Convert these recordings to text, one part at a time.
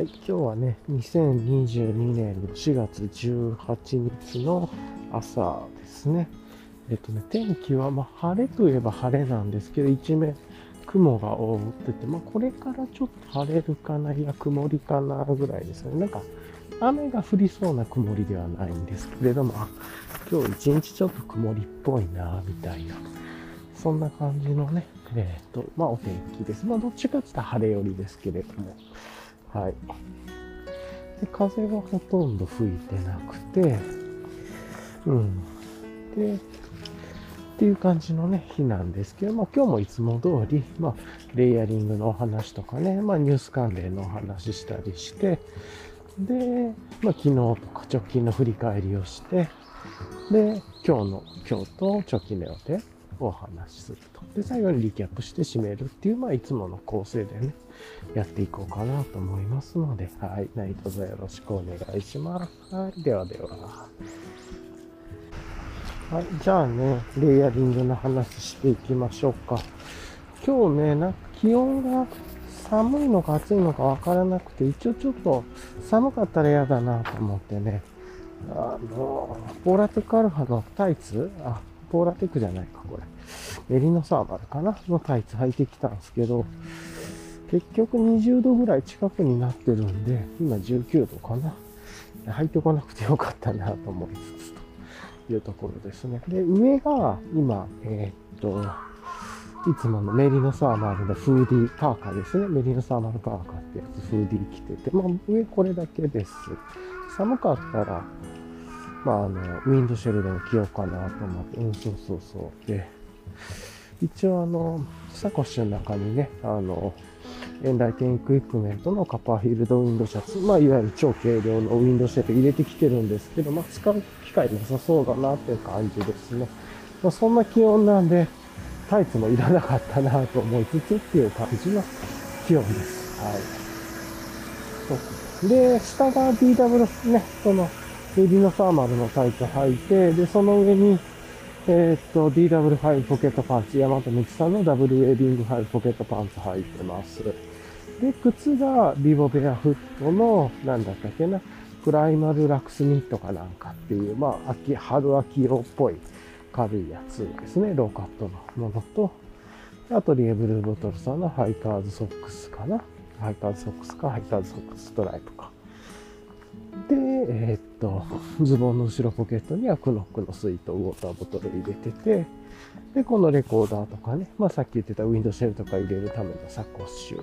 はい、今日はね、2022年の4月18日の朝ですね。えっとね、天気は、まあ、晴れといえば晴れなんですけど、一面雲が覆ってて、まあ、これからちょっと晴れるかな、いや、曇りかな、ぐらいですね。なんか、雨が降りそうな曇りではないんですけれども、あ今日一日ちょっと曇りっぽいな、みたいな。そんな感じのね、えっ、と、まあ、お天気です。まあ、どっちかって言ったら晴れ寄りですけれども。はい。で風がほとんど吹いてなくて、うん。で、っていう感じのね、日なんですけど、まあ今日もいつも通り、まあレイヤリングのお話とかね、まあニュース関連のお話したりして、で、まあ昨日とか直近の振り返りをして、で、今日の、今日と直近の予定をお話しすると。で、最後にリキャップして締めるっていう、まあいつもの構成でね、やっていこうかなと思いますので、はい、何卒よろしくお願いします。はい、ではでは。はい、じゃあね、レイヤリングの話していきましょうか。今日ね、なんか気温が寒いのか暑いのかわからなくて、一応ちょっと寒かったら嫌だなと思ってね、あの、ポーラテックアルファのタイツ？あ、ポーラテックじゃないか、これ。メリノサーマルかな？のタイツ履いてきたんですけど、結局20度ぐらい近くになってるんで、今19度かな。入ってこなくてよかったなと思いつつというところですね。で、上が今、えー、っと、いつものメリノサーマルのフーディーパーカーですね。メリノサーマルパーカーってやつ、フーディー着てて、まあ上これだけです。寒かったら、まああの、ウィンドシェルでも着ようかなと思って、うん、そうそうそう。で、一応あの、サコッシュの中にね、あの、エンライテンクイプメントのカッパーフィールドウィンドシャツ、まあ、いわゆる超軽量のウィンドシェル入れてきてるんですけど、まあ、使う機会なさそうだなっていう感じですね。まあ、そんな気温なんで、タイツもいらなかったなと思いつつっていう感じの気温です。はい。で、下が DW ね、その、エリノサーマルのタイツ履いて、で、その上に、えー、っと、DW5 ポケットパンツ、ヤマトミキさんのダブルウェービング5ポケットパンツ履いてます。で、靴がリボベアフットの、なんだったっけな、プライマルラクスニットかなんかっていう、まあ、秋、春秋色っぽい軽いやつですね、ローカットのものと、あとリエブルーボトルさんのハイカーズソックスかな。ハイカーズソックスか、ハイカーズソックスストライプか。で、えー、っと、ズボンの後ろポケットにはクノックのスイートウォーターボトル入れてて、で、このレコーダーとかね、まあさっき言ってたウィンドシェルとか入れるためのサコッシュ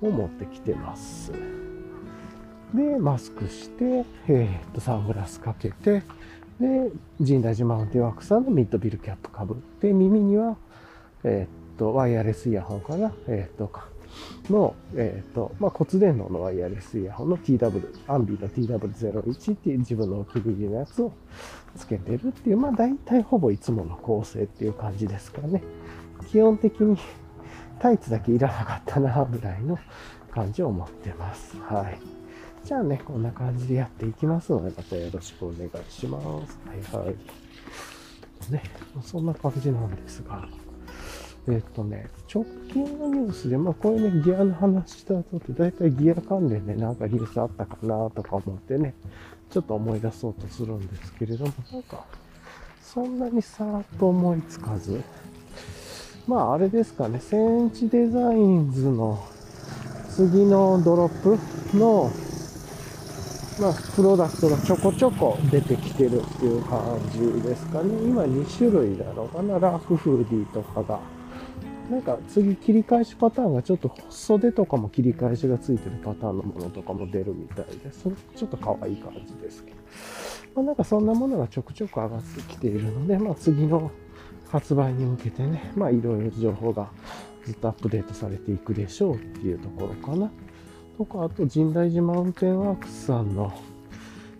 を持ってきてます。で、マスクして、えー、っと、サングラスかけて、で、神大寺マウンテンワークさんのミッドビルキャップかぶって、耳には、えー、っと、ワイヤレスイヤホンかな、えー、っと、の、えっ、と、まあ、骨伝導のワイヤレスイヤホンの TW、アンビーの TW01 っていう自分のお気に入りのやつをつけてるっていう、まあ、大体ほぼいつもの構成っていう感じですかね。基本的にタイツだけいらなかったな、ぐらいの感じを持ってます。はい。じゃあね、こんな感じでやっていきますので、またよろしくお願いします。はいはい。ね、そんな感じなんですが。えっとね、直近のニュースで、まあこういうね、ギアの話した後って大体ギア関連でなんかニュースあったかなとか思ってね、ちょっと思い出そうとするんですけれども、なんか、そんなにさらっと思いつかず、まああれですかね、センチデザインズの次のドロップの、まあ、プロダクトがちょこちょこ出てきてるっていう感じですかね。今2種類なのかな。ラフフーディーとかがなんか次切り返しパターンがちょっと袖とかも切り返しがついてるパターンのものとかも出るみたいで、それちょっと可愛い感じですけど。まあなんかそんなものがちょくちょく上がってきているので、まあ次の発売に向けてね、まあいろいろ情報がずっとアップデートされていくでしょうっていうところかな。とか、あと神代寺マウンテンワークスさんの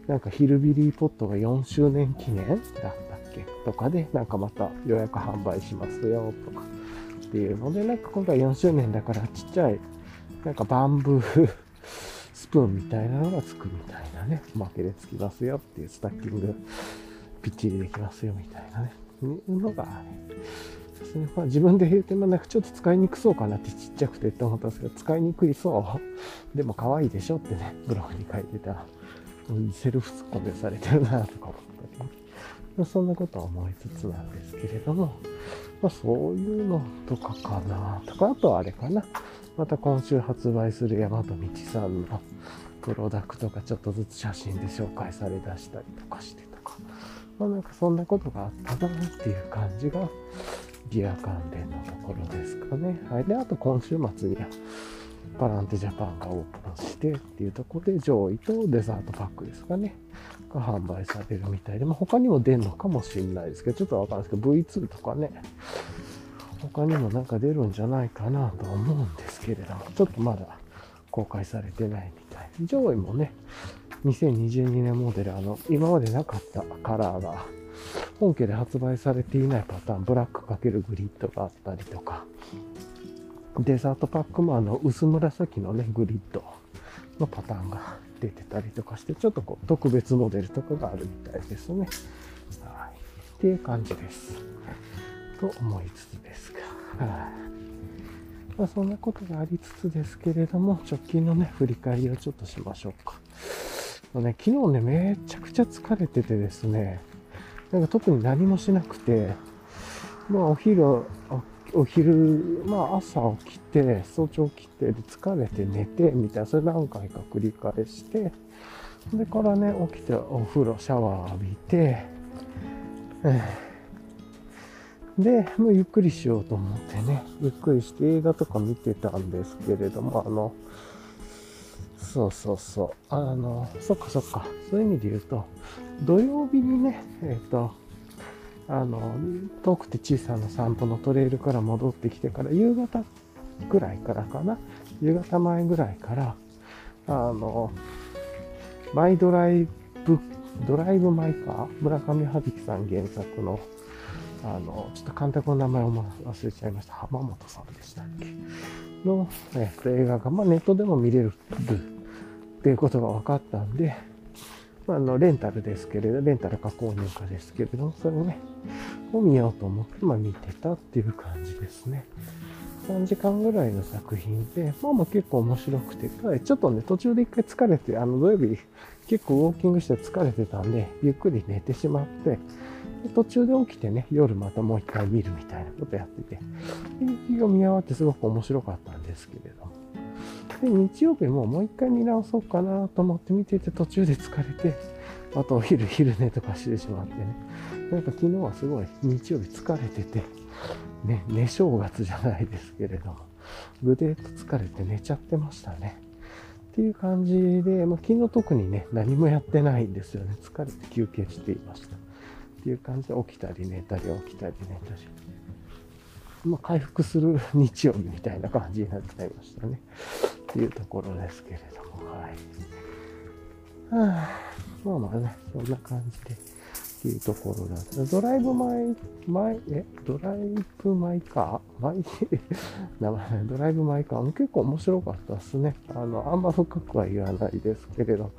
なんかヒルビリーポットが4周年記念だったっけ？とかで、なんかまた予約販売しますよとか。っていうので、なんか今回4周年だからちっちゃい、なんかバンブースプーンみたいなのがつくみたいなね、おまけでつきますよっていうスタッキングぴっちりできますよみたいなね、いうのが、ね、ですね。まあ自分で言うてもなんかちょっと使いにくそうかなってちっちゃくてって思ったんですけど、使いにくいそう。でも可愛いでしょってね、ブログに書いてたら、セルフツッコミされてるなとか思ったり、まあ、そんなことは思いつつなんですけれども、まあそういうのとかかなとか、あとはあれかな。また今週発売する大和道さんのプロダクトがちょっとずつ写真で紹介されだしたりとかしてとか、まあなんかそんなことがあったなっていう感じがギア関連のところですかね。はい。で、あと今週末にはパランテジャパンがオープンしてっていうところで上位とデザートパックですかね。が販売されるみたいで、まあ、他にも出るのかもしれないですけど、ちょっとわかんないですけど、V2 とかね、他にもなんか出るんじゃないかなと思うんですけれども、ちょっとまだ公開されてないみたい。上位もね、2022年モデル、あの、今までなかったカラーが、本家で発売されていないパターン、ブラック×グリッドがあったりとか、デザートパックもあの、薄紫のね、グリッドのパターンが出てたりとかして、ちょっとこう、特別モデルとかがあるみたいですね。はい。っていう感じです。と思いつつですが。はい。まあ、そんなことがありつつですけれども、直近のね、振り返りをちょっとしましょうか。ね、昨日ね、めちゃくちゃ疲れててですね、なんか特に何もしなくて、まあお昼、お昼、まあ朝起きて、早朝起きて、疲れて寝て、みたいな、それ何回か繰り返して、でからね、起きてお風呂、シャワー浴びて、で、もうゆっくりしようと思ってね、ゆっくりして映画とか見てたんですけれども、あの、そうそうそう。あの、そっかそっか。そういう意味で言うと、土曜日にね、えっ、ー、と、あの、遠くて小さな散歩のトレイルから戻ってきてから、夕方ぐらいからかな。夕方前ぐらいから、あの、マイドライブ、ドライブ・マイカー村上春樹さん原作の、あの、ちょっと監督の名前を忘れちゃいました。浜本さんでしたっけ？の、えっと、映画が、まあ、ネットでも見れるっていうことが分かったんで、まあ、の、レンタルですけれど、レンタルか購入かですけれど、それね、を見ようと思って、まあ、見てたっていう感じですね。3時間ぐらいの作品で、まあまあ結構面白くて、ちょっとね、途中で一回疲れて、あの土曜日結構ウォーキングして疲れてたんで、ゆっくり寝てしまって、途中で起きてね、夜またもう一回見るみたいなことやってて、日が見終わってすごく面白かったんですけれども、で、日曜日ももう一回見直そうかなと思って見てて途中で疲れて、あとお昼、昼寝とかしてしまってね。なんか昨日はすごい日曜日疲れてて、ね、寝正月じゃないですけれども、ぐでっと疲れて寝ちゃってましたね。っていう感じで、まあ、昨日特にね、何もやってないんですよね。疲れて休憩していました。っていう感じで起きたり寝たり起きたり寝たり。まあ、回復する日曜日みたいな感じになっちゃいましたね。っていうところですけれども、はい。はあ、まあまあね、そんな感じで、ていうところだ。ドライブマイ、マイ、え、ドライブマイカーマイ、名前、ドライブマイカーも結構面白かったですね。あの、あんま深くは言わないですけれど、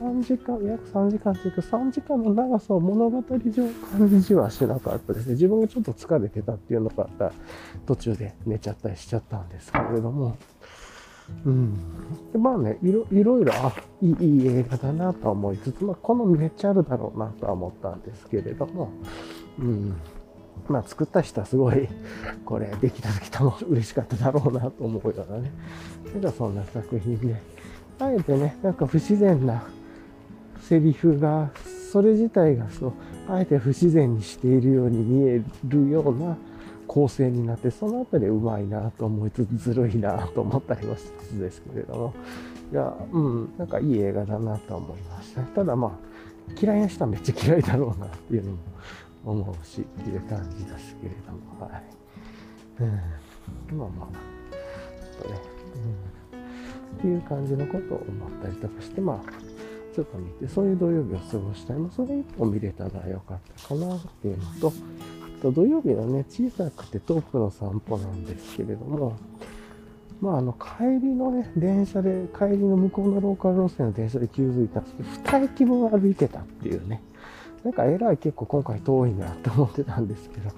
3時間、約3時間というか、3時間の長さを物語上感じはしなかったですね。自分がちょっと疲れてたっていうのがあった途中で寝ちゃったりしちゃったんですけれども、うん。でまあね、いろいろ、あ、いいいい映画だなと思いつつ、まあ、好みめっちゃあるだろうなとは思ったんですけれども、うん。まあ、作った人はすごい、これ、できた時楽し嬉しかっただろうなと思うようなね。なんかそんな作品で、あえてね、なんか不自然なセリフが、それ自体がそう、あえて不自然にしているように見えるような構成になって、そのあたりうまいなと思いつつ、ずるいなと思ったりもしつつですけれども、いや、うん、なんかいい映画だなと思いました。ただまあ、嫌いな人はめっちゃ嫌いだろうなっていうのも思うしっていう感じですけれども、はい。うん、まあまあ、ちょっとね、うん、っていう感じのことを思ったりとかして、まあ、ちょっと見て、そういう土曜日を過ごしたい。まあ、それ一本見れたらよかったかなっていうのと、と土曜日のね、小さくて遠くの散歩なんですけれども、まあ、あの、帰りのね、電車で、帰りの向こうのローカル路線の電車で気づいたんですけど、2駅分歩いてたっていうね、なんかえらい結構今回遠いなと思ってたんですけど、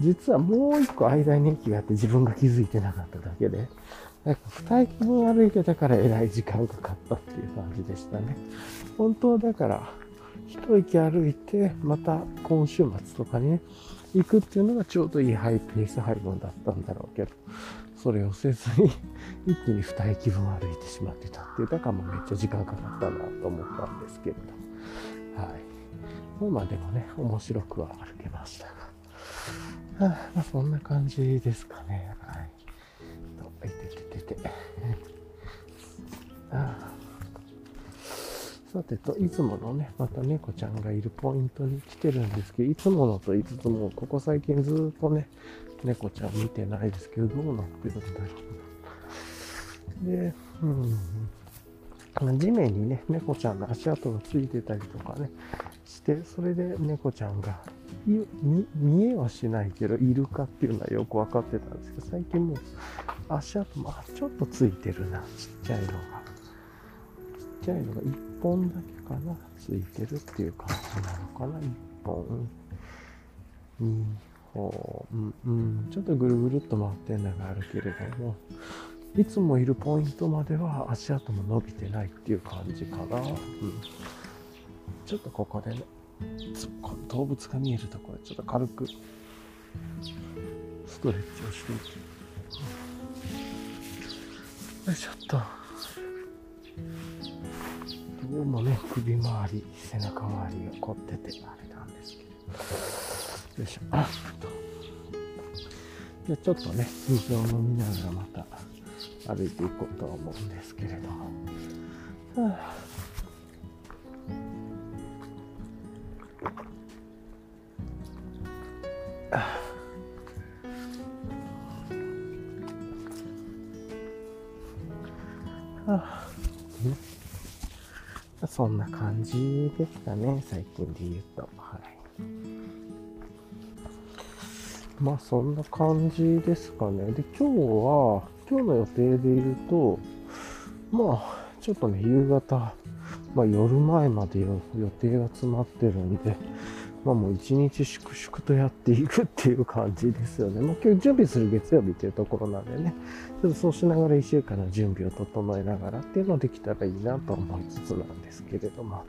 実はもう一個間に駅があって自分が気づいてなかっただけで、なんか二駅分歩いてたからえらい時間かかったっていう感じでしたね。本当はだから、一駅歩いて、また今週末とかにね、行くっていうのがちょうどいいハイペース配分だったんだろうけど、それをせずに一気に二駅分歩いてしまってたっていう、だからもうめっちゃ時間かかったなと思ったんですけれど。はい。まあでもね、面白くは歩けましたが。はあ、まあそんな感じですかね。さてと、いつものね、また猫ちゃんがいるポイントに来てるんですけど、いつものと言いつつも、ここ最近ずっとね、猫ちゃん見てないですけど、どうなってるんだろう。で、うん、地面にね、猫ちゃんの足跡がついてたりとかね、して、それで猫ちゃんが見えはしないけど、いるかっていうのはよく分かってたんですけど、最近もう足跡も、ちょっとついてるな、ちっちゃいのが。ちっちゃいのが1本だけかな、ついてるっていう感じなのかな、1本。2本、うん、ちょっとぐるぐるっと回ってんのがあるけれども、いつもいるポイントまでは足跡も伸びてないっていう感じかな。うん、ちょっとここでね、動物が見えるところちょっと軽くストレッチをしていき。よいしょっと。どうもね首周り背中周りが凝っててあれなんですけどよいしょあっじゃちょっとね水を飲みながらまた歩いていこうと思うんですけれども、は あそんな感じでしたね、最近で言うと。はい。まあそんな感じですかね。で、今日は、今日の予定で言うと、まあ、ちょっとね、夕方、まあ夜前まで予定が詰まってるんで、まあもう一日粛々とやっていくっていう感じですよね。まあ今日準備する月曜日っていうところなんでね、ちょっとそうしながら1週間の準備を整えながらっていうのをできたらいいなと思いつつなんですけれども、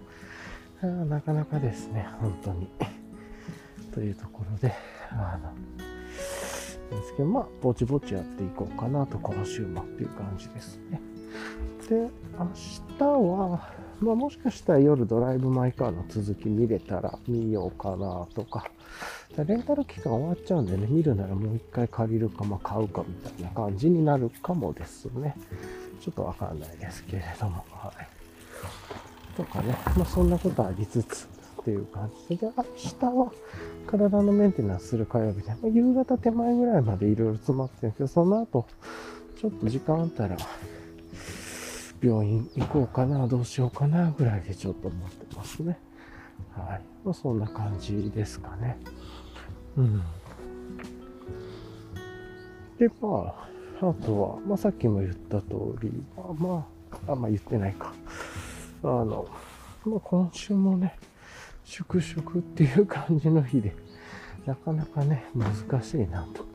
なかなかですね、本当に。というところで、あの、ですけど、まあ、ぼちぼちやっていこうかなと、今週もっていう感じですね。で、明日は、まあ、もしかしたら夜ドライブ・マイ・カーの続き見れたら見ようかなとか、レンタル期間終わっちゃうんでね、見るならもう一回借りるか、まあ、買うかみたいな感じになるかもですね。ちょっとわかんないですけれども、はい。とかね、まあ、そんなことありつつっていう感じで、明日は体のメンテナンスする火曜日で、ま、夕方手前ぐらいまでいろいろ詰まってるんですけど、その後、ちょっと時間あったら、病院行こうかな、どうしようかな、ぐらいでちょっと思ってますね。はい。まあ、そんな感じですかね。うん。で、まあ、あとは、まあ、さっきも言った通り、まあ、まあ、あんま言ってないか。あの、まあ、今週もね、粛々っていう感じの日で、なかなかね、難しいな、と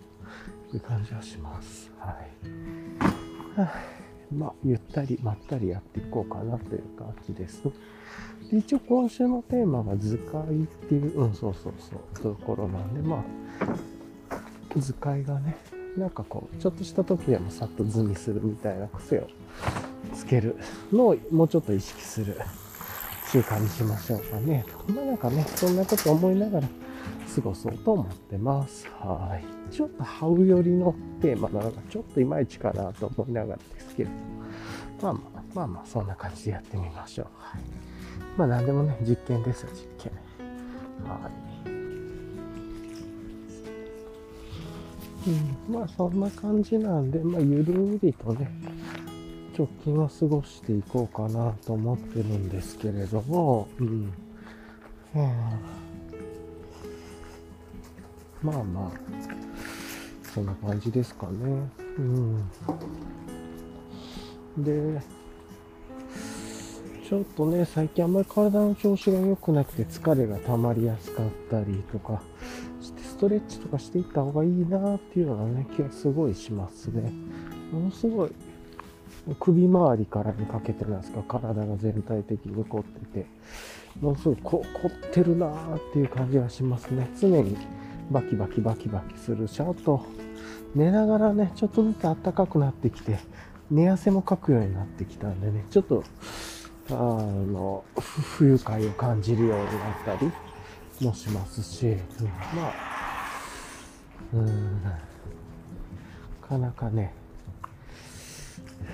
いう感じはします。はい。はあまあ、ゆったりまったりやっていこうかなという感じです。で一応今週のテーマが図解っていう、うん、そうそうそう、ところなんで、まあ、図解がね、なんかこう、ちょっとした時でもさっと図にするみたいな癖をつけるのをもうちょっと意識する習慣にしましょうかね。まあなんかね、そんなこと思いながら過ごそうと思ってます。はい。ちょっとハウ寄りのテーマなのがちょっといまいちかなと思いながらですけれど。まあまあ、まあまあ、そんな感じでやってみましょう。はい。まあ何でもね、実験ですよ、実験。はい。うん、まあそんな感じなんで、まあゆるりとね、直近は過ごしていこうかなと思ってるんですけれども、うん。まあまあ、そんな感じですかね。うん。で、ちょっとね、最近あんまり体の調子が良くなくて疲れが溜まりやすかったりとかして、ストレッチとかしていった方がいいなっていうようなね、気がすごいしますね。ものすごい、首周りからにかけてなんですか、体が全体的に凝ってて、ものすごい凝ってるなーっていう感じがしますね。常にバキバキバキバキする。し、あと、寝ながらね、ちょっとずつ暖かくなってきて、寝汗もかくようになってきたんでね、ちょっと、あの、不愉快を感じるようになったりもしますし、うん、まあ、うん、なかなかね、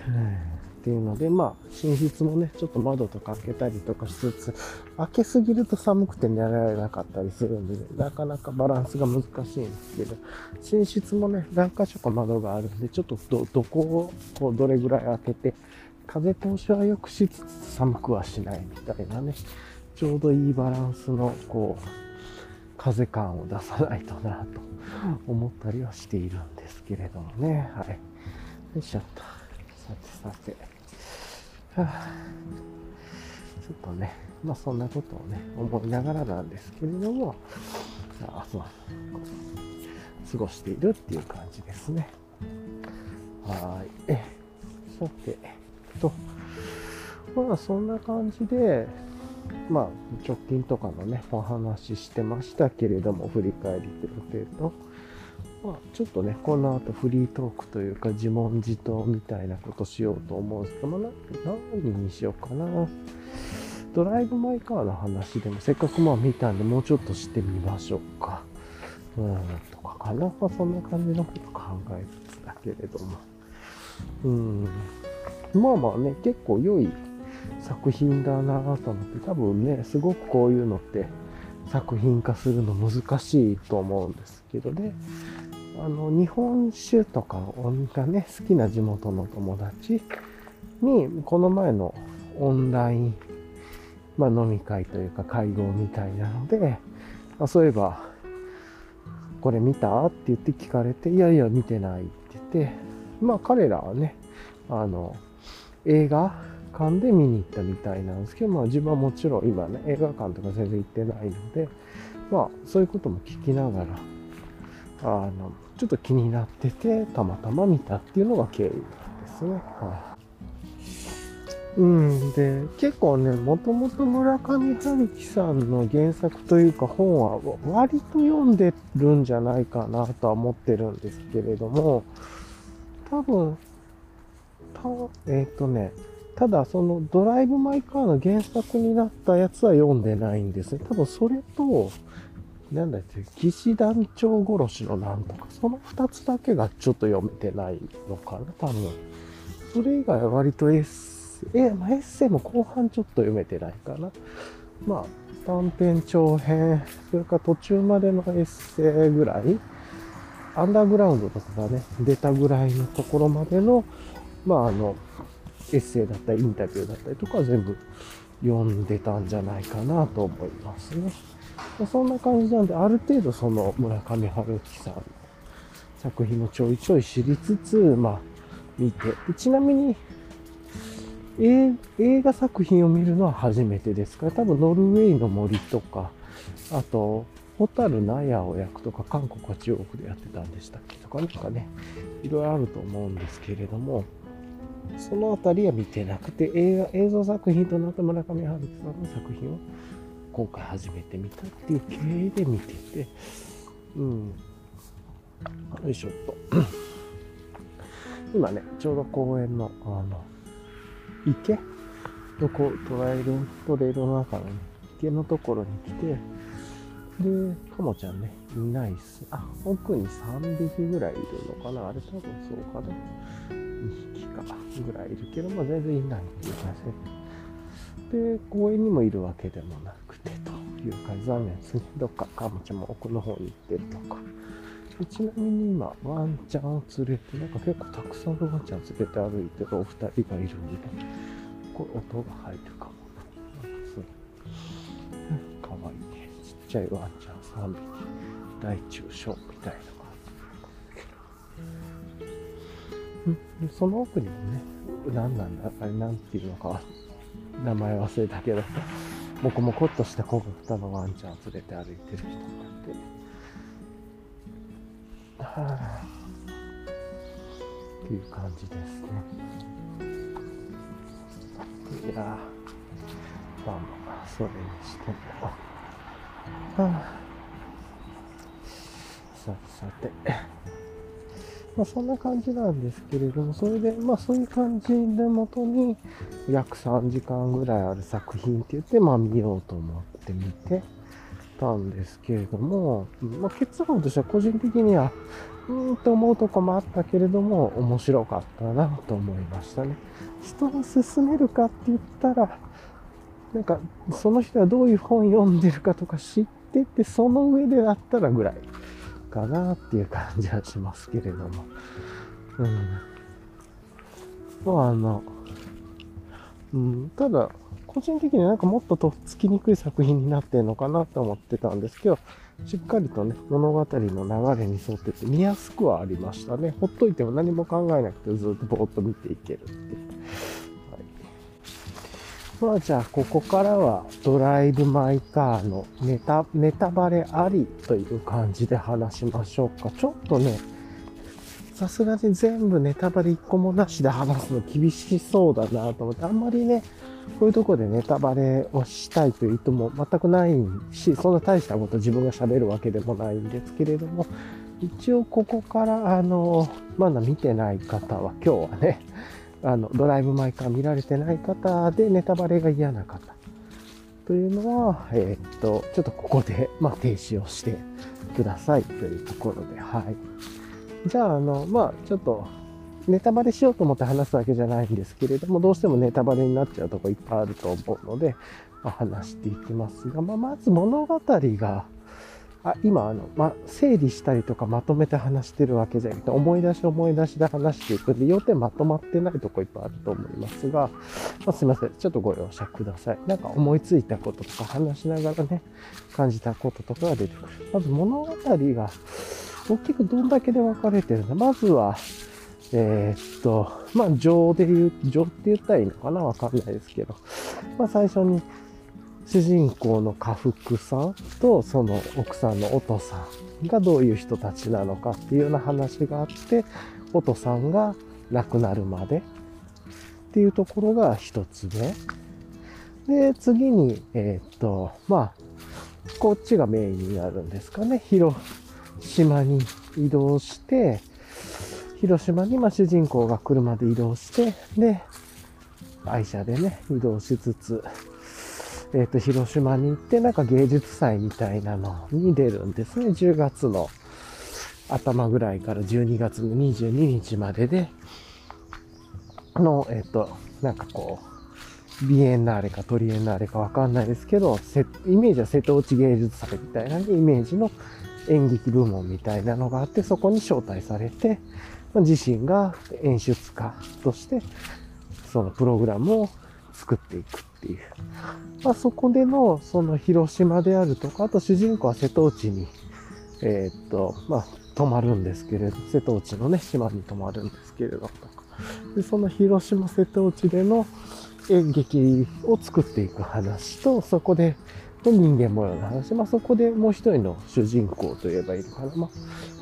うん。っていうので、まあ、寝室もね、ちょっと窓とか開けたりとかしつつ、開けすぎると寒くて寝られなかったりするんで、ね、なかなかバランスが難しいんですけど、寝室もね、何箇所か窓があるんで、ちょっとど、どこを、こう、どれぐらい開けて、風通しは良くしつつ寒くはしないみたいなね、ちょうどいいバランスの、こう、風感を出さないとなと思ったりはしているんですけれどもね。はい。よいしょっと。さてさて。はあ、ちょっとね、まあそんなことをね、思いながらなんですけれども、あそう、過ごしているっていう感じですね。はい。え、さて、と、まあそんな感じで、まあ直近とかのね、お話ししてましたけれども、振り返りという程度、まあ、ちょっとね、この後フリートークというか自問自答みたいなことしようと思うんですけど、まあ、何にしようかな。ドライブ・マイ・カーの話でもせっかくまあ見たんで、もうちょっとしてみましょうか。うん、とかかな。まあ、そんな感じのこと考えつつだけれども。うん。まあまあね、結構良い作品だなと思って、多分ね、すごくこういうのって作品化するの難しいと思うんですけどね。あの、日本酒とかがね、好きな地元の友達に、この前のオンライン、まあ、飲み会というか会合みたいなので、あそういえば、これ見た？って言って聞かれて、いやいや見てないって言って、まあ彼らはね、あの、映画館で見に行ったみたいなんですけど、まあ自分はもちろん今ね、映画館とか全然行ってないので、まあそういうことも聞きながら、あの、ちょっと気になってて、たまたま見たっていうのが経緯ですね。はい。うん。で、結構ね、もともと村上春樹さんの原作というか本は割と読んでるんじゃないかなとは思ってるんですけれども、多分、たえっ、ー、とね、ただそのドライブ・マイ・カーの原作になったやつは読んでないんですね。多分それと、なんだっけ、騎士団長殺しのなんとか、その二つだけがちょっと読めてないのかな、多分。それ以外は割とエッセイ、まあ、エッセイも後半ちょっと読めてないかな。まあ、短編長編、それから途中までのエッセイぐらい、アンダーグラウンドとかがね、出たぐらいのところまでの、まあ、あの、エッセイだったり、インタビューだったりとか全部読んでたんじゃないかなと思いますね。そんな感じなんで、ある程度その村上春樹さんの作品をちょいちょい知りつつ、まあ、見て。ちなみに、映画作品を見るのは初めてですか？ら、多分ノルウェーの森とか、あと、ホタルナヤを役とか、韓国は中国でやってたんでしたっけ？とか、なんかね、いろいろあると思うんですけれども、そのあたりは見てなくて、映画、映像作品となった村上春樹さんの作品を今回初めて見たっていう経緯で見てて、うん。よいしょっと。今ね、ちょうど公園の、あの、池のこう、トライル、トレイルの中のね、池のところに来て、で、ともちゃんね、いないっす。あ、奥に3匹ぐらいいるのかな？あれ多分そうかな？2匹かぐらいいるけど、ま全然いないっていう感じで。で、公園にもいるわけでもなくて、という感じ残念ですね。どっかかもちゃんも奥の方に行ってるとか。ちなみに今、ワンちゃんを連れて、なんか結構たくさんのワンちゃん連れて歩いてるお二人がいるんで、ね、これ音が入るかもな。んかそう。かわいいね。ちっちゃいワンちゃん3匹。大中小みたいな感じ。その奥にもね、何なんだ、あれなんていうのか名前忘れたけど、もこもこっとした小型のワンちゃんを連れて歩いてる人がいて、はあ、っていう感じですね。いやまあまあ、それにしても。はあ、さてさて。まあそんな感じなんですけれども、それで、まあそういう感じでもとに、約3時間ぐらいある作品って言って、まあ見ようと思って見てたんですけれども、まあ結論としては個人的には、うーんと思うとこもあったけれども、面白かったなと思いましたね。人に勧めるかって言ったら、なんか、その人はどういう本読んでるかとか知ってて、その上でだったらぐらいかなっていう感じはしますけれども。うん。まあ、あの、うん、ただ、個人的にはなんかもっととっつきにくい作品になってるのかなと思ってたんですけど、しっかりとね、物語の流れに沿ってて見やすくはありましたね。ほっといても何も考えなくてずっとぼーっと見ていけるって。まあじゃあ、ここからはドライブ・マイ・カーのネタ、ネタバレありという感じで話しましょうか。ちょっとね、さすがに全部ネタバレ一個もなしで話すの厳しそうだなと思って、あんまりね、こういうとこでネタバレをしたいという意図も全くないし、そんな大したこと自分が喋るわけでもないんですけれども、一応ここから、あの、まだ見てない方は、今日はね、あの、ドライブ・マイ・カー見られてない方でネタバレが嫌な方というのは、えー、っと、ちょっとここで、まあ、停止をしてくださいというところで、はい。じゃあ、あの、まあ、ちょっと、ネタバレしようと思って話すわけじゃないんですけれども、どうしてもネタバレになっちゃうとこいっぱいあると思うので、まあ、話していきますが、まあ、まず物語が、あ今あの、ま整理したりとかまとめて話してるわけじゃなくて、思い出し思い出しで話していくんで、要点まとまってないとこいっぱいあると思いますが、ま、すいません。ちょっとご容赦ください。なんか思いついたこととか話しながらね、感じたこととかが出てくる。まず物語が、大きくどんだけで分かれてるんだ。まずは、えー、っと、まあ、情で言う、情って言ったらいいのかな？わかんないですけど。まあ、最初に、主人公の家福さんと、その奥さんのお父さんがどういう人たちなのかっていうような話があって、お父さんが亡くなるまでっていうところが一つ目。で、次に、えー、っと、まあ、こっちがメインになるんですかね。広、島に移動して、広島にま主人公が車で移動して、で、愛車でね、移動しつつ、えっ、ー、と、広島に行って、なんか芸術祭みたいなのに出るんですね。10月の頭ぐらいから12月の22日までで、の、えっ、ー、と、なんかこう、ビエンナーレかトリエンナーレかわかんないですけど、イメージは瀬戸内芸術祭みたいなイメージの演劇部門みたいなのがあって、そこに招待されて、自身が演出家として、そのプログラムを作っていくっていう。まあ、そこでの、その広島であるとか、あと主人公は瀬戸内に、えー、っと、まあ、泊まるんですけれど、瀬戸内のね、島に泊まるんですけれどとか。で、その広島瀬戸内での演劇を作っていく話と、そこでと人間模様の話。まあ、そこでもう一人の主人公といえばいいのかな。ま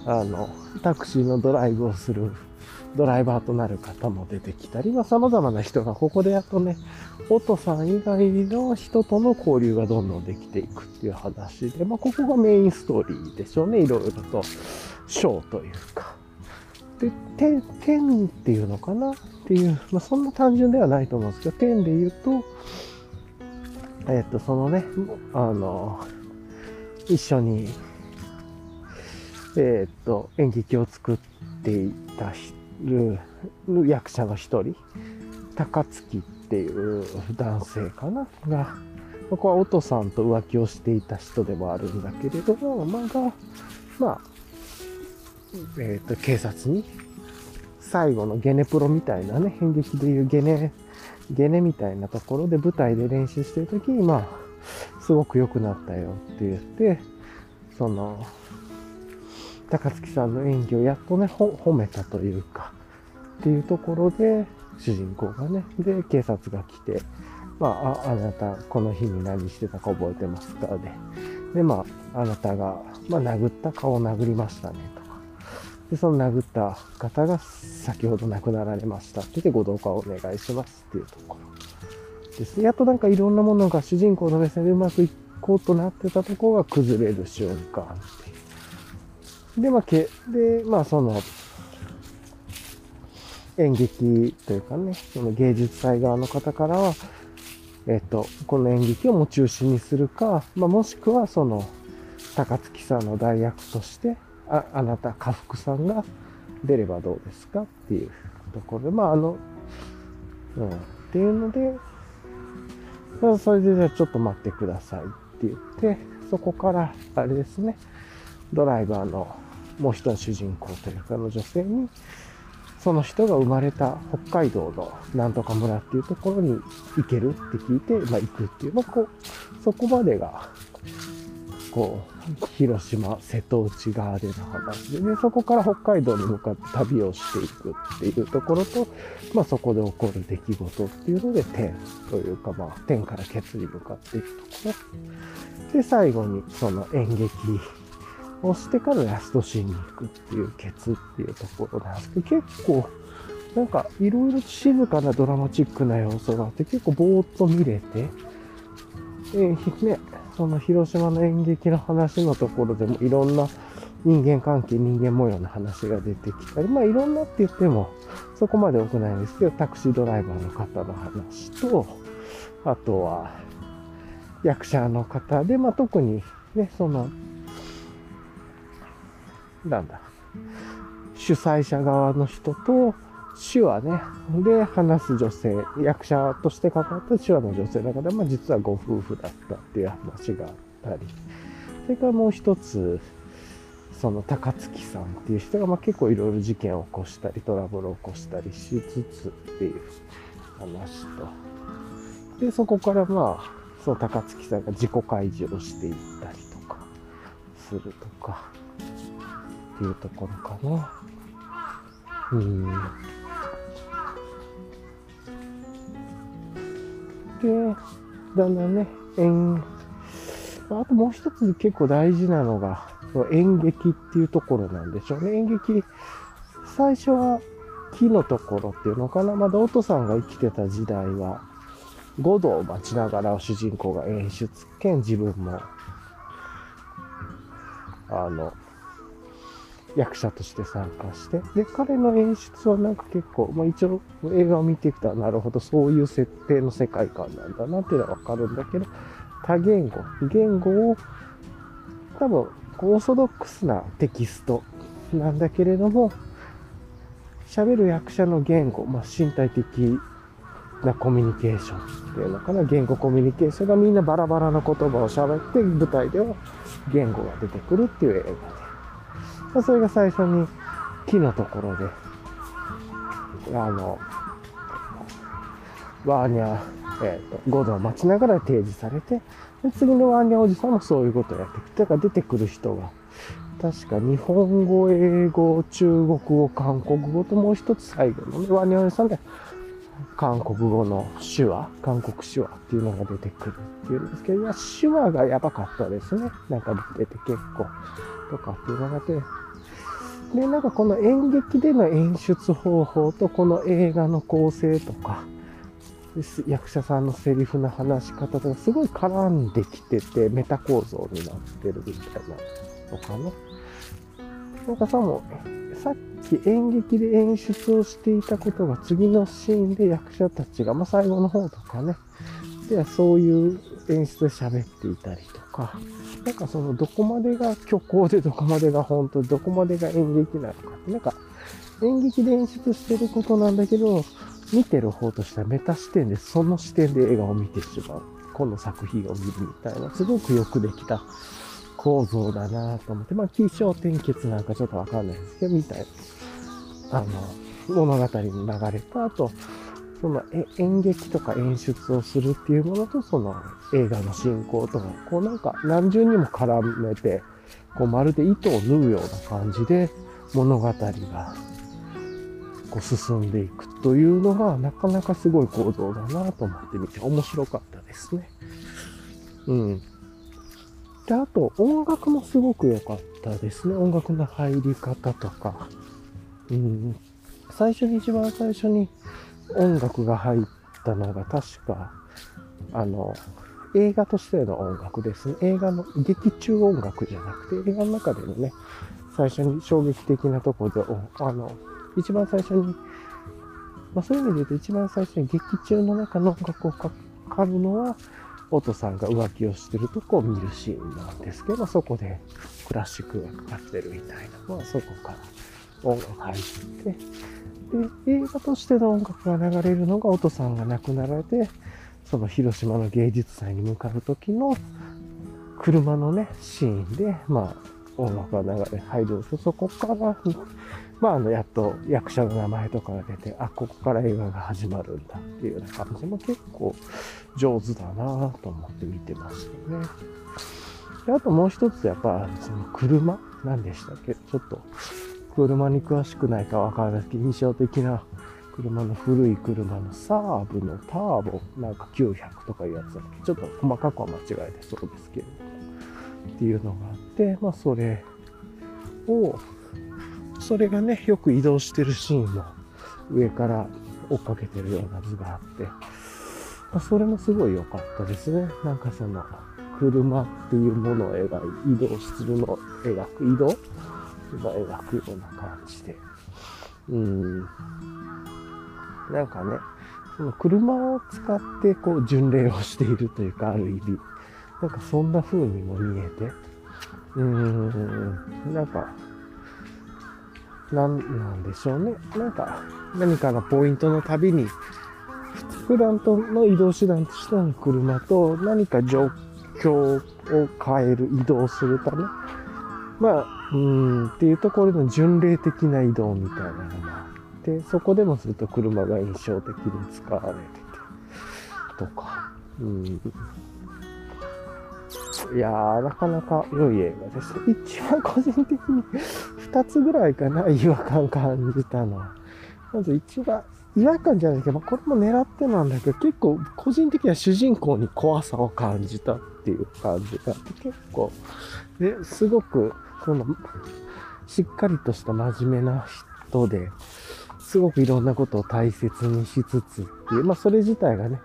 あ、あの、タクシーのドライブをするドライバーとなる方も出てきたり、まあ、様々な人がここでやっとね、オトさん以外の人との交流がどんどんできていくっていう話で、まあ、ここがメインストーリーでしょうね。いろいろと、ショーというか。で、点、点っていうのかなっていう、まあ、そんな単純ではないと思うんですけど、点で言うと、えっと、そのね、あの、一緒に、えっと、演劇を作っていた人る役者の一人、高槻っていう男性かな。が、ここはお父さんと浮気をしていた人でもあるんだけれども、まだ、まあ、えっ、と、警察に、最後のゲネプロみたいなね、演劇でいうゲネゲネみたいなところで舞台で練習してる時に、まあ、すごく良くなったよって言って、その、高槻さんの演技をやっとね、褒めたというか、っていうところで、主人公がね、で、警察が来て、まあ、あなた、この日に何してたか覚えてますか？で。で、まあ、あなたが、まあ、殴った顔を殴りましたね、とか。で、その殴った方が先ほど亡くなられましたって言ってご同化をお願いしますっていうところです。やっとなんかいろんなものが主人公の目線でうまくいこうとなってたところが崩れる瞬間っていう。で、まあ、け、で、まあ、その、演劇というかね、その芸術祭側の方からは、えっと、この演劇をも中心にするか、まあ、もしくはその、高槻さんの代役として、あ、あなた、家福さんが出ればどうですかっていうところで、まあ、あの、うん、っていうので、まそれでじゃあちょっと待ってくださいって言って、そこから、あれですね、ドライバーのもう一人主人公というかの女性に、その人が生まれた北海道のなんとか村っていうところに行けるって聞いて、まあ、行くっていう、まあ、こう、そこまでが、こう、広島、瀬戸内側での話で、ね、そこから北海道に向かって旅をしていくっていうところと、まあ、そこで起こる出来事っていうので、天というか、まあ、天からケツに向かっていくところ。で、最後にその演劇をしてからラストシーンに行くっていうケツっていうところなんですけど、結構、なんかいろいろ静かなドラマチックな要素があって、結構ぼーっと見れて、えー、ね、その広島の演劇の話のところでもいろんな人間関係、人間模様の話が出てきたり、まあいろんなって言ってもそこまで多くないんですけど、タクシードライバーの方の話と、あとは役者の方で、まあ特にね、そのなんだ、主催者側の人と、手話ね、で話す女性、役者として関わった手話の女性の方で、まあ実はご夫婦だったっていう話があったり、それからもう一つ、その高槻さんっていう人が、まあ、結構いろいろ事件を起こしたり、トラブルを起こしたりしつつっていう話と、で、そこからまあ、その高槻さんが自己開示をしていったりとか、するとか、っていうところかな。うん。で、だんだんね、演、あともう一つ結構大事なのが、演劇っていうところなんでしょうね。演劇、最初は木のところっていうのかな。まだお父さんが生きてた時代は、五度を待ちながら主人公が演出兼自分も、あの、役者として参加して、で、彼の演出はなんか結構、まあ一応映画を見ていくと、なるほど、そういう設定の世界観なんだなっていうのはわかるんだけど、多言語、言語を、多分、オーソドックスなテキストなんだけれども、喋る役者の言語、まあ身体的なコミュニケーションっていうのかな、言語コミュニケーションがみんなバラバラな言葉を喋って、舞台では言語が出てくるっていう映画で。まあ、それが最初に木のところで、あの、ワーニャ、えっ、ー、と、5度を待ちながら提示されて、で次のワーニャおじさんもそういうことをやってきて、だから出てくる人が、確か日本語、英語、中国語、韓国語ともう一つ最後のね、ワーニャおじさんで、韓国語の手話、韓国手話っていうのが出てくるっていうんですけど、いや、手話がやばかったですね。なんか出て結構、とかっていうのがで、で、なんかこの演劇での演出方法とこの映画の構成とか、役者さんのセリフの話し方とかすごい絡んできてて、メタ構造になってるみたいなのかな。なんかさも、さっき演劇で演出をしていたことが次のシーンで役者たちが、まあ最後の方とかね、ではそういう演出で喋っていたりとか、なんかそのどこまでが虚構でどこまでが本当どこまでが演劇なのかって、なんか演劇で演出してることなんだけど、見てる方としてはメタ視点でその視点で映画を見てしまう。この作品を見るみたいな、すごくよくできた構造だなと思って、まあ、気象転結なんかちょっとわかんないですけど、みたいな、あの、物語に流れた後、その演劇とか演出をするっていうものと、その映画の進行とか、こうなんか何重にも絡めて、こうまるで糸を縫うような感じで物語が、こう進んでいくというのが、なかなかすごい構造だなと思ってみて、面白かったですね。うん。で、あと、音楽もすごく良かったですね。音楽の入り方とか。うん。最初に、一番最初に音楽が入ったのが、確か、あの、映画としての音楽ですね。映画の劇中音楽じゃなくて、映画の中でのね、最初に衝撃的なところで、あの、一番最初に、まあそういう意味で言うと一番最初に劇中の中の音楽をかかるのは、オトさんが浮気をしてるとこを見るシーンなんですけど、そこでクラシックがかかってるみたいなのは、そこから音楽入って、で、映画としての音楽が流れるのが、オトさんが亡くなられて、その広島の芸術祭に向かう時の車のね、シーンで、まあ、音楽が流れ入るんですけど、そこから、まあ、あの、やっと役者の名前とかが出て、あ、ここから映画が始まるんだっていうような感じも結構上手だなと思って見てましたね。であともう一つやっぱ、その車何でしたっけ？ちょっと、車に詳しくないかわからないですけど、印象的な車の古い車のサーブのターボなんか900とかいうやつだっけちょっと細かくは間違えてそうですけれども。っていうのがあって、まあそれを、それがね、よく移動してるシーンも上から追っかけてるような図があって、まあ、それもすごい良かったですね。なんかその、車っていうものを描い、移動するのを描く、移動を描くような感じで。うん。なんかね、その車を使ってこう巡礼をしているというか、ある意味。なんかそんな風にも見えて、うん、なんか、なんなんでしょうね。なんか、何かのポイントのたびに、普段との移動手段としての車と何か状況を変える、移動するため、まあ、うん、っていうところの巡礼的な移動みたいなのがあって、そこでもすると車が印象的に使われてて、とか、うん、いやー、なかなか良い映画です。一番個人的に2つぐらいかな、違和感感じたのは。まず一番、違和感じゃないけど、これも狙ってなんだけど、結構個人的には主人公に怖さを感じたっていう感じがあって、結構、ですごく、その、しっかりとした真面目な人で、すごくいろんなことを大切にしつつっていう、まあそれ自体がね、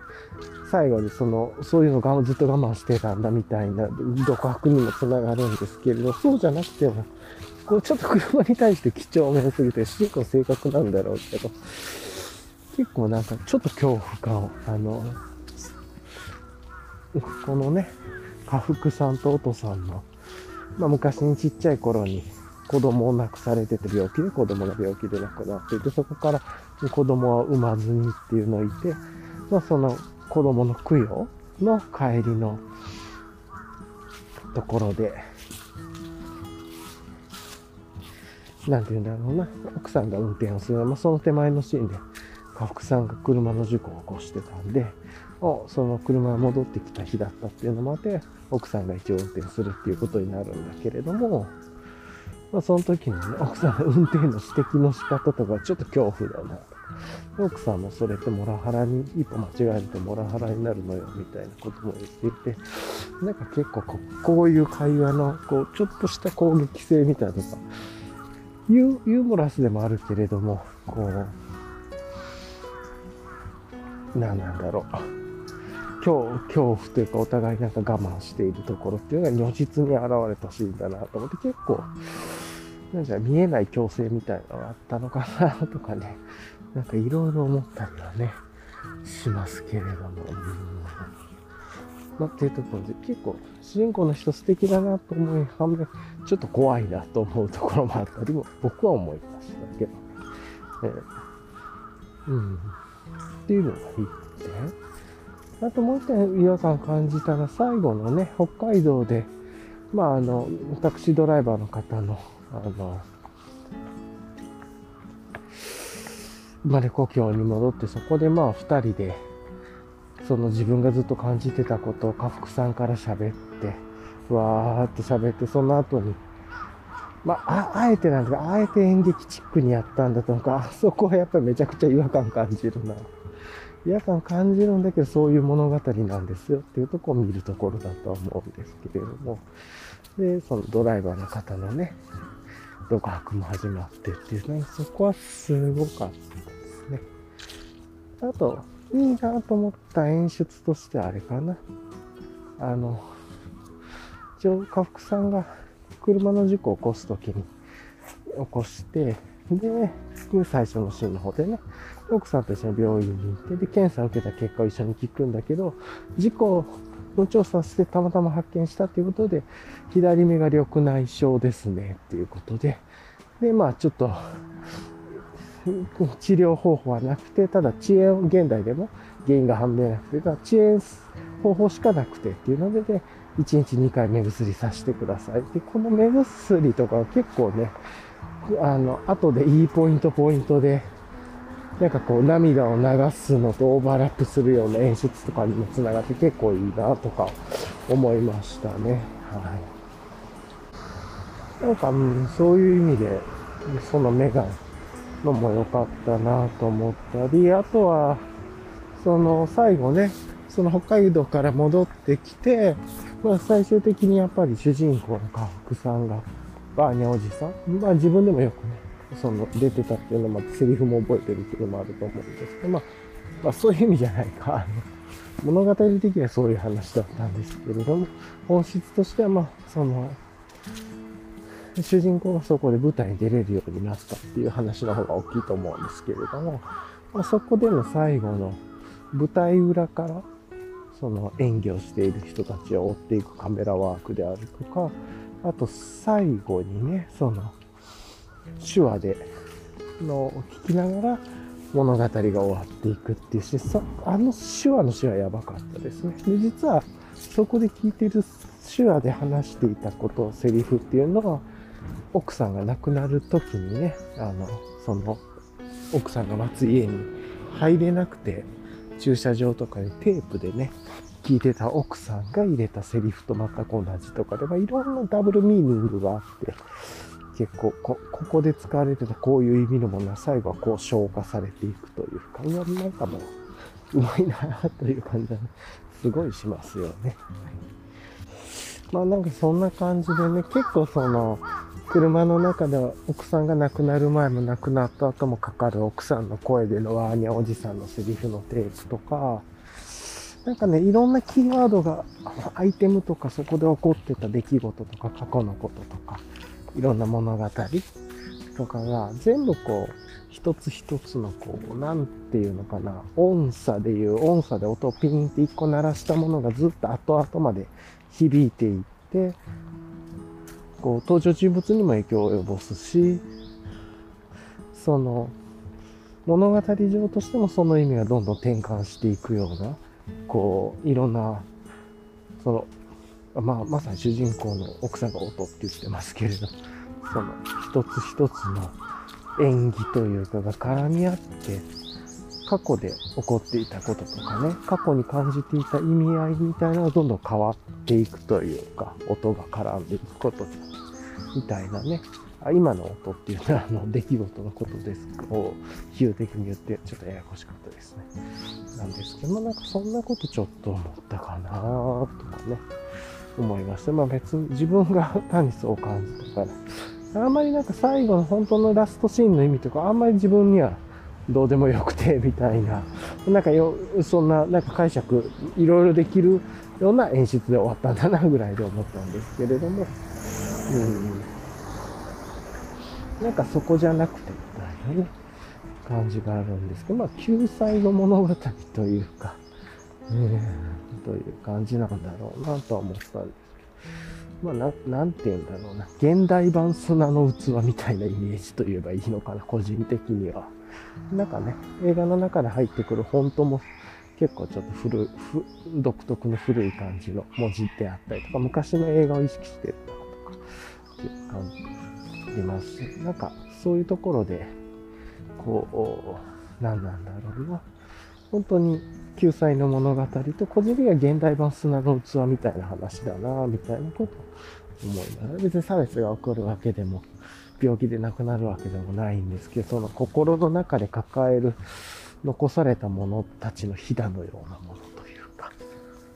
最後にその、そういうのがずっと我慢してたんだみたいな独白にもつながるんですけれど、そうじゃなくても、こうちょっと車に対して几帳面すぎて、主人公性格なんだろうけど、結構なんかちょっと恐怖感を、あの、このね、家福さんとおとさんの、まあ昔にちっちゃい頃に子供を亡くされてて病気で子供が病気で亡くなっていて、そこから子供は産まずにっていうのをいて、まあその子供の供養の帰りのところで、なんて言うんだろうな、奥さんが運転をする、まあ、その手前のシーンで、家福さんが車の事故を起こしてたんで、その車が戻ってきた日だったっていうのもあって、奥さんが一応運転するっていうことになるんだけれども、まあ、その時にね、奥さんの運転の指摘の仕方とかちょっと恐怖だな奥さんもそれってモラハラに、一歩間違えるとモラハラになるのよ、みたいなことも言っていて、なんか結構ここういう会話の、こう、ちょっとした攻撃性みたいなのが、ユユーモラスでもあるけれども、こう、何なんだろう。恐恐怖というかお互いなんか我慢しているところっていうのが如実に現れたシーンだなと思って結構、なんじゃ見えない強制みたいなのがあったのかなとかね、なんかいろいろ思ったりはね、しますけれども。まあ、っていうところで、結構、主人公の人素敵だなと思い、反面、ちょっと怖いなと思うところもあったりも、僕は思いましたけど、えー、うん。っていうのがいいってあともう一点違和感感じたら、最後のね、北海道で、まあ、あの、タクシードライバーの方の、あの、生まれ故郷に戻ってそこでまあ2人でその自分がずっと感じてたことを家福さんから喋ってわーって喋ってその後にまあ、あえてなんだか、あえて演劇チックにやったんだとか、あそこはやっぱりめちゃくちゃ違和感感じるな。違和感感じるんだけど、そういう物語なんですよっていうとこを見るところだと思うんですけれども。で、そのドライバーの方のね、独白も始まってっていうね、そこはすごかったですね。あと、いいなと思った演出としてあれかな。あの、一応、家福さんが車の事故を起こすときに起こして、で、最初のシーンの方でね、奥さんと一緒に病院に行って、で、検査を受けた結果を一緒に聞くんだけど、事故の調査してたまたま発見したということで、左目が緑内障ですね、っていうことで、で、まあちょっと、治療方法はなくて、ただ遅延、現代でも原因が判明なくて、遅延方法しかなくてっていうので、で1日2回目薬させてください。で、この目薬とかは結構ね、あの、後でいいポイントポイントで、なんかこう涙を流すのとオーバーラップするような演出とかにもつながって結構いいなとか思いましたね。はい。なんか、うん、そういう意味で、その目がのも良かったなと思ったり、あとは、その最後ね、その北海道から戻ってきて、まあ最終的にやっぱり主人公の家福さんが、バーニャおじさん、まあ自分でもよくね、その出てたっていうのもセリフも覚えてるっていうのもあると思うんですけど、まあ、まあそういう意味じゃないか。あの物語的にはそういう話だったんですけれども、本質としてはまあ、その、主人公がそこで舞台に出れるようになったっていう話の方が大きいと思うんですけれども、まあ、そこでの最後の舞台裏からその演技をしている人たちを追っていくカメラワークであるとか、あと最後にね、その手話でのを聞きながら物語が終わっていくっていうし、あの手話の手話やばかったですね。で、実はそこで聞いてる手話で話していたこと、セリフっていうのが、奥さんが亡くなる時にね、あの、その、奥さんが待つ家に入れなくて、駐車場とかにテープでね、聞いてた奥さんが入れたセリフと全く同じとかで、まあ、いろんなダブルミーニングがあって、結構こ、ここで使われてたこういう意味のものは最後はこう消化されていくというか、いや、なんかもう、うまいなという感じは、ね、すごいしますよね。まあなんかそんな感じでね、結構その、車の中では奥さんが亡くなる前も亡くなった後もかかる奥さんの声でのワーニャおじさんのセリフのテープとか、なんかね、いろんなキーワードが、アイテムとかそこで起こってた出来事とか過去のこととか、いろんな物語とかが全部こう、一つ一つのこう、なんていうのかな、音差でいう音差で音をピンって一個鳴らしたものがずっと後々まで響いていって、こう、登場人物にも影響を及ぼすし、その、物語上としてもその意味がどんどん転換していくような、こう、いろんな、その、まあ、まさに主人公の奥さんが音って言ってますけれど、その、一つ一つの演技というかが絡み合って、過去で起こっていたこととかね、過去に感じていた意味合いみたいなのがどんどん変わっていくというか、音が絡んでいくことみたいなね。あ今の音っていうのは、あの、出来事のことですを比喩的に言って、ちょっとややこしかったですね。なんですけど、まあなんかそんなことちょっと思ったかなとかね、思いました。まあ別に自分が 単にそう感じたから、あんまりなんか最後の本当のラストシーンの意味とか、あんまり自分にはどうでもよくて、みたいな。なんかよ、そんな、なんか解釈、いろいろできるような演出で終わったんだな、ぐらいで思ったんですけれども。うん。なんかそこじゃなくて、みたいなね、感じがあるんですけど、まあ、救済の物語というか、えー、という感じなんだろうなとは思ったんですけどまあ、な、なんて言うんだろうな。現代版砂の器みたいなイメージと言えばいいのかな、個人的には。なんかね、映画の中で入ってくるフォントも結構ちょっと古い、独特の古い感じの文字であったりとか、昔の映画を意識してるなとか、っていう感じありますし、なんかそういうところで、こう、何なんだろうな。本当に救済の物語と個人的には現代版砂の器みたいな話だな、みたいなこと思いながら、別に差別が起こるわけでも、病気で亡くなるわけでもないんですけど、その心の中で抱える、残された者たちのひだのようなものというか、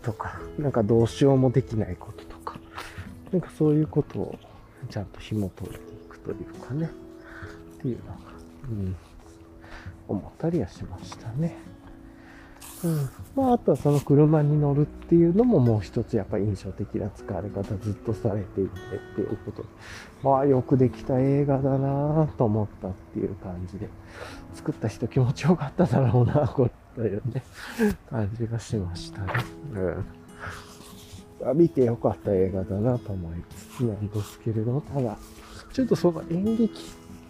とか、なんかどうしようもできないこととか、なんかそういうことをちゃんと紐解いていくというかね、っていうのが、うん、思ったりはしましたね。うん。まあ、あとはその車に乗るっていうのももう一つやっぱ印象的な使われ方ずっとされていてっていうことで、まあよくできた映画だなと思ったっていう感じで、作った人気持ちよかっただろうな、これというね、感じがしましたね。うん。見てよかった映画だなと思いつつなんですけれども、ただ、ちょっとその演劇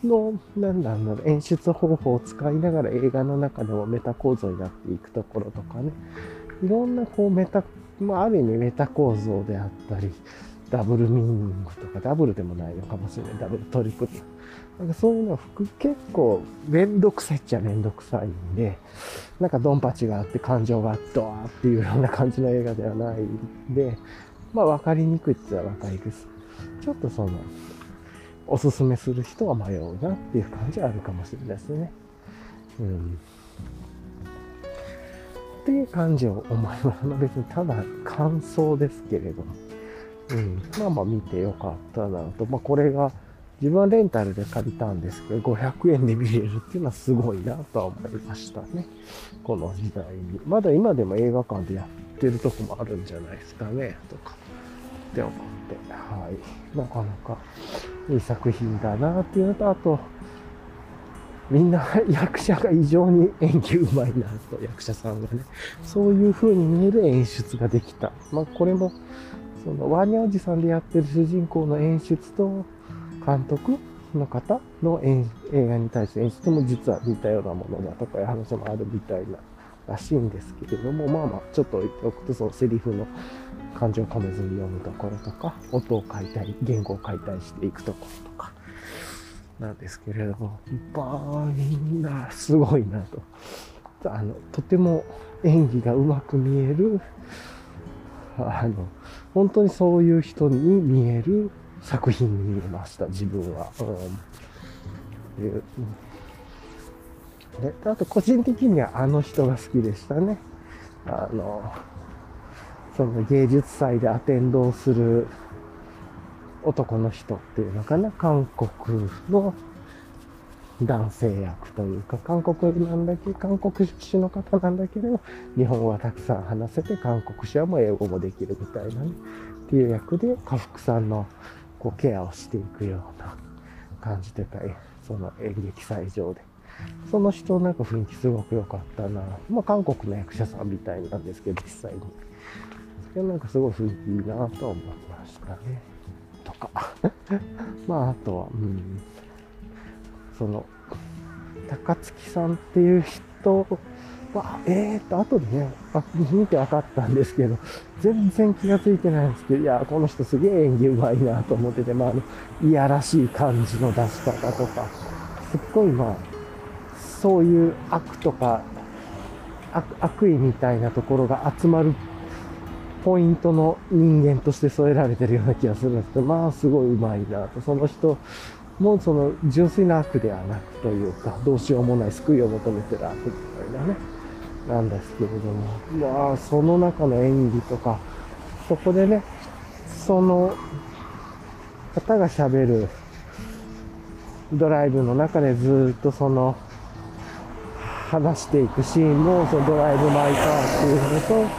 の、なんだろう、演出方法を使いながら映画の中でもメタ構造になっていくところとかね、いろんなこうメタ、まあある意味メタ構造であったり、ダブルミーニングとか、ダブルでもないのかもしれない。ダブルトリプル。なんかそういうのは結構めんどくさいっちゃめんどくさいんで、なんかドンパチがあって感情がドーっていうような感じの映画ではないんで、まあ分かりにくいって言ったら分かりです。ちょっとその、おすすめする人は迷うなっていう感じはあるかもしれないですね。うん。っていう感じを思います。別にただ感想ですけれども。うん。まあまあ見てよかったなと。まあこれが自分はレンタルで借りたんですけど、500円で見れるっていうのはすごいなとは思いましたね。この時代に。まだ今でも映画館でやってるとこもあるんじゃないですかね、とか。って思って、はい。なかなかいい作品だなっていうのと、あと、みんな役者が異常に演技うまいなと、役者さんがね。そういう風に見える演出ができた。まあこれも、そのワーニャおじさんでやってる主人公の演出と監督の方の映画に対して演出も実は似たようなものだとかいう話もあるみたいならしいんですけれども、まあまあ、ちょっと置いておくと、そのセリフの感情を込めずに読むところとか、音を書いたり、言語を解体していくところとか、なんですけれども、まあ、みんなすごいなと。あの、とても演技がうまく見える、あの、本当にそういう人に見える作品に見えました、自分は。うんで、あと個人的にはあの人が好きでしたね。あの、その芸術祭でアテンドをする男の人っていうのかな、韓国の男性役というか、韓国なんだけ、韓国出身の方なんだけど、日本語はたくさん話せて、韓国詞はもう英語もできるみたいなね、っていう役で、家福さんのこうケアをしていくような感じでたその演劇祭場で。その人なんか雰囲気すごく良かったな。まあ韓国の役者さんみたいなんですけど、実際に。それなんかすごい雰囲気いいなと思いましたね。とか。まああとは、うん。その、高槻さんっていう人は、えーと、後でね、あ見て分かったんですけど、全然気がついてないんですけど、いや、この人すげえ演技うまいなと思ってて、まあ、あの、いやらしい感じの出し方とか、すっごいまあ、そういう悪とか悪意みたいなところが集まるポイントの人間として添えられてるような気がするんですけど、まあすごい上手いなと。その人もその純粋な悪ではなくというか、どうしようもない救いを求めてる悪みたいなね、なんですけれども、まあその中の演技とか、そこでね、その方が喋るドライブの中でずっとその話していくシーンも、そのドライブ・マイ・カーっていうのと、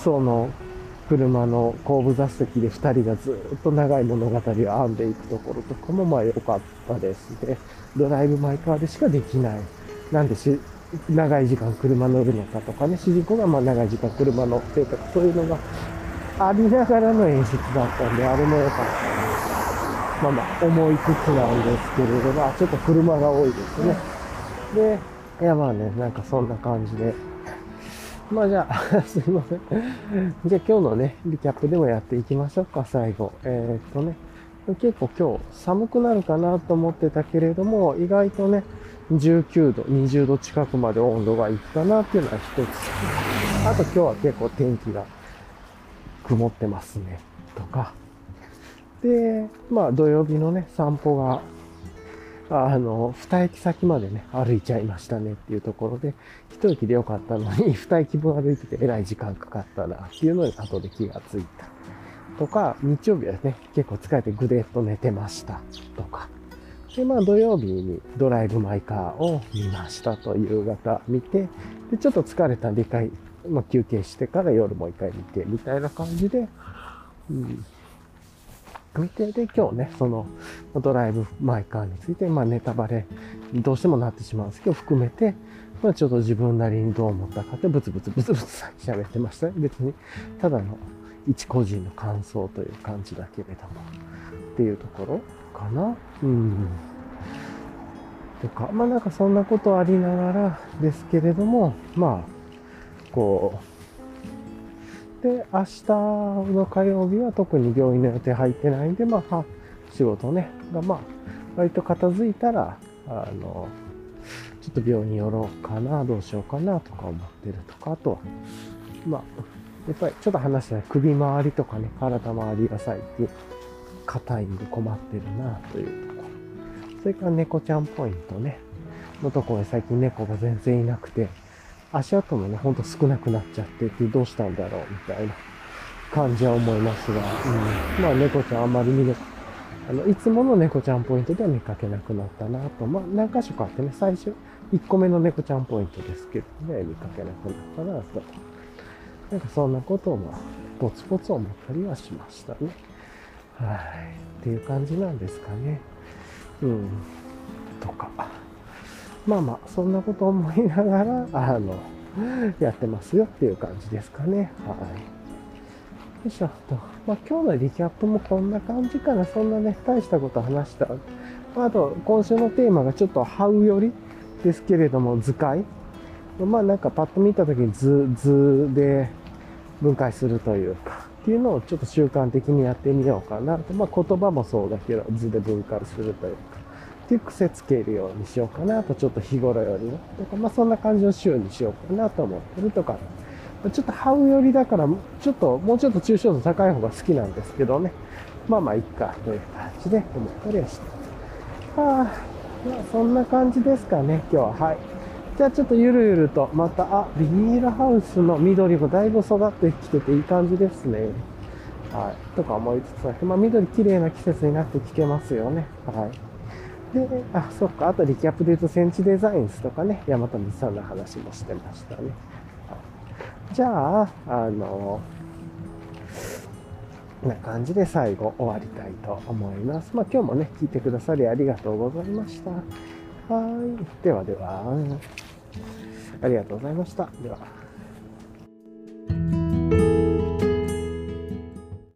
その車の後部座席で2人がずっと長い物語を編んでいくところとかもまあ良かったですね。ドライブ・マイ・カーでしかできない。なんでし、長い時間車乗るのかとかね、主人公がまあ長い時間車乗ってとか、そういうのがありながらの演出だったんで、あれも良かったです。まあまあ、思いつつなんですけれども、ちょっと車が多いですね。で、いや、まあね、なんかそんな感じで。まあじゃあ、すいません。じゃあ今日のね、リキャップでもやっていきましょうか、最後。えー、っとね、結構今日寒くなるかなと思ってたけれども、意外とね、19度、20度近くまで温度がいくかなっていうのは一つ。あと今日は結構天気が曇ってますね、とか。で、まあ土曜日のね、散歩が、あの、二駅先までね、歩いちゃいましたねっていうところで、一駅でよかったのに、二駅分歩いててえらい時間かかったなっていうのに後で気がついた。とか、日曜日はね、結構疲れてぐでっと寝てました。とか。で、まあ土曜日にドライブ・マイ・カーを見ましたと夕方見て、で、ちょっと疲れたんで一回、まあ、休憩してから夜もう一回見て、みたいな感じで、うん。見て、で、今日ね、そのドライブ・マイ・カーについて、まあネタバレ、どうしてもなってしまうんですけど、含めて、まあちょっと自分なりにどう思ったかってブツブツブツブツ喋ってましたね。別に、ただの一個人の感想という感じだけれども、っていうところかな。うん。とか、まあなんかそんなことありながらですけれども、まあ、こう、で、明日の火曜日は特に病院の予定入ってないんで、まあ、仕事ね、がまあ、割と片付いたら、あの、ちょっと病院寄ろうかな、どうしようかなとか思ってるとか、あとは、まあ、やっぱりちょっと話したら首周りとかね、体周りが最近硬いんで困ってるなというところ。それから猫ちゃんポイントね、のところに最近猫が全然いなくて、足跡もね、ほんと少なくなっちゃってて、どうしたんだろうみたいな感じは思いますが、うん。まあ猫ちゃんあんまり見れあの、いつもの猫ちゃんポイントでは見かけなくなったなと。まあ何箇所かあってね、最初、1個目の猫ちゃんポイントですけどね、見かけなくなったなと。なんかそんなことをまあ、ポツポツ思ったりはしましたね。はい。っていう感じなんですかね。うん。とか。まあまあ、そんなこと思いながら、あの、やってますよっていう感じですかね。はい。よいしょと。まあ今日のリキャップもこんな感じかな。そんなね、大したこと話した。あと、今週のテーマがちょっとハウ寄りですけれども、図解。まあなんかパッと見たときに図、図で分解するというか、っていうのをちょっと習慣的にやってみようかなと。まあ言葉もそうだけど、図で分解するというか、っていう癖つけるようにしようかなと、ちょっと日頃よりは。とか、まあそんな感じの週にしようかなと思ってるとか、ちょっとハウ寄りだから、ちょっと、もうちょっと抽象度高い方が好きなんですけどね。まあまあ、いっか、という感じで思ったりはして。はあ、まあ、そんな感じですかね、今日は。はい。じゃあちょっとゆるゆると、また、あ、ビニールハウスの緑もだいぶ育ってきてていい感じですね。はい。とか思いつつ、まあ緑綺麗な季節になってきてますよね。はい。で、あ、そっか、あとリキャップで言うとセンチデザインスとかね、山田光さんの話もしてましたね。じゃあ、あの、な感じで最後終わりたいと思います。まあ今日もね、聞いてくださりありがとうございました。はい。ではでは、ありがとうございました。では。